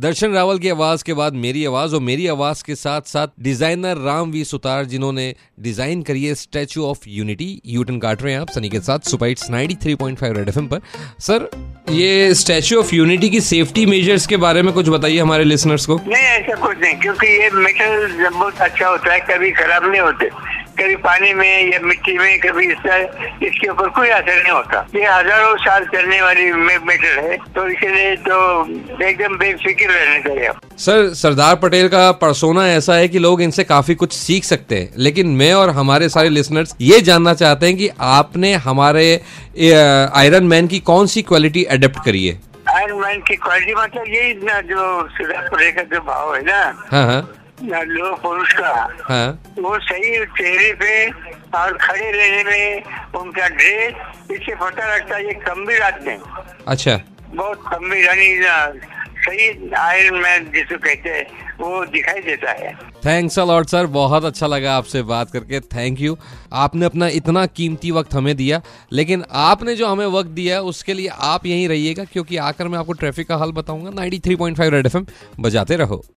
दर्शन रावल की आवाज़ के बाद मेरी आवाज़ और मेरी आवाज़ के साथ साथ डिज़ाइनर राम वी सुतार जिन्होंने डिज़ाइन करी है स्टैचू ऑफ़ यूनिटी। यूटन काट रहे हैं आप, सनी के साथ सुपाइट सुपाइट्स 93.5 रेड एफएम पर। सर, ये स्टैचू ऑफ़ यूनिटी की सेफ्टी मेजर्स के बारे में कुछ बताइए हमारे लिसनर्स को। नहीं, ऐसा कुछ नहीं, क्योंकि ये मेटल बहुत अच्छा होता है, कभी खराब नहीं होते। कभी पानी में या मिट्टी में कभी इसका इसके ऊपर कोई असर नहीं होता। ये हज़ारों साल चलने वाली मेटल है तो इसलिए तो एकदम बेफिक्र रहने चाहिए सर सरदार पटेल का परसोना ऐसा है कि लोग इनसे काफ़ी कुछ सीख सकते हैं लेकिन मैं और हमारे सारे लिसनर्स ये जानना चाहते हैं कि आपने हमारे आयरन मैन की कौन सी क्वालिटी अडेप्ट करी है? आयरन मैन की क्वालिटी मतलब यही ना जो सरदार पटेल का जो भाव है ना हाँ हाँ। लोग पुरुष का हाँ। वो सही चेहरे पे और खड़े रहने में उनका ड्रेस इससे पता लगता है ये गंभीर आदमी अच्छा। बहुत गंभीर यानी सही आयरन मैन जिसको कहते हैं वो दिखाई देता है। थैंक्स अलॉट सर बहुत अच्छा लगा आपसे बात करके। थैंक यू आपने अपना इतना कीमती वक्त हमें दिया लेकिन आपने जो हमें वक्त दिया है उसके लिए आप यहीं रहिएगा क्योंकि आकर मैं आपको ट्रैफ़िक का हाल बताऊँगा। 93.5 रेड एफएम बजाते रहो।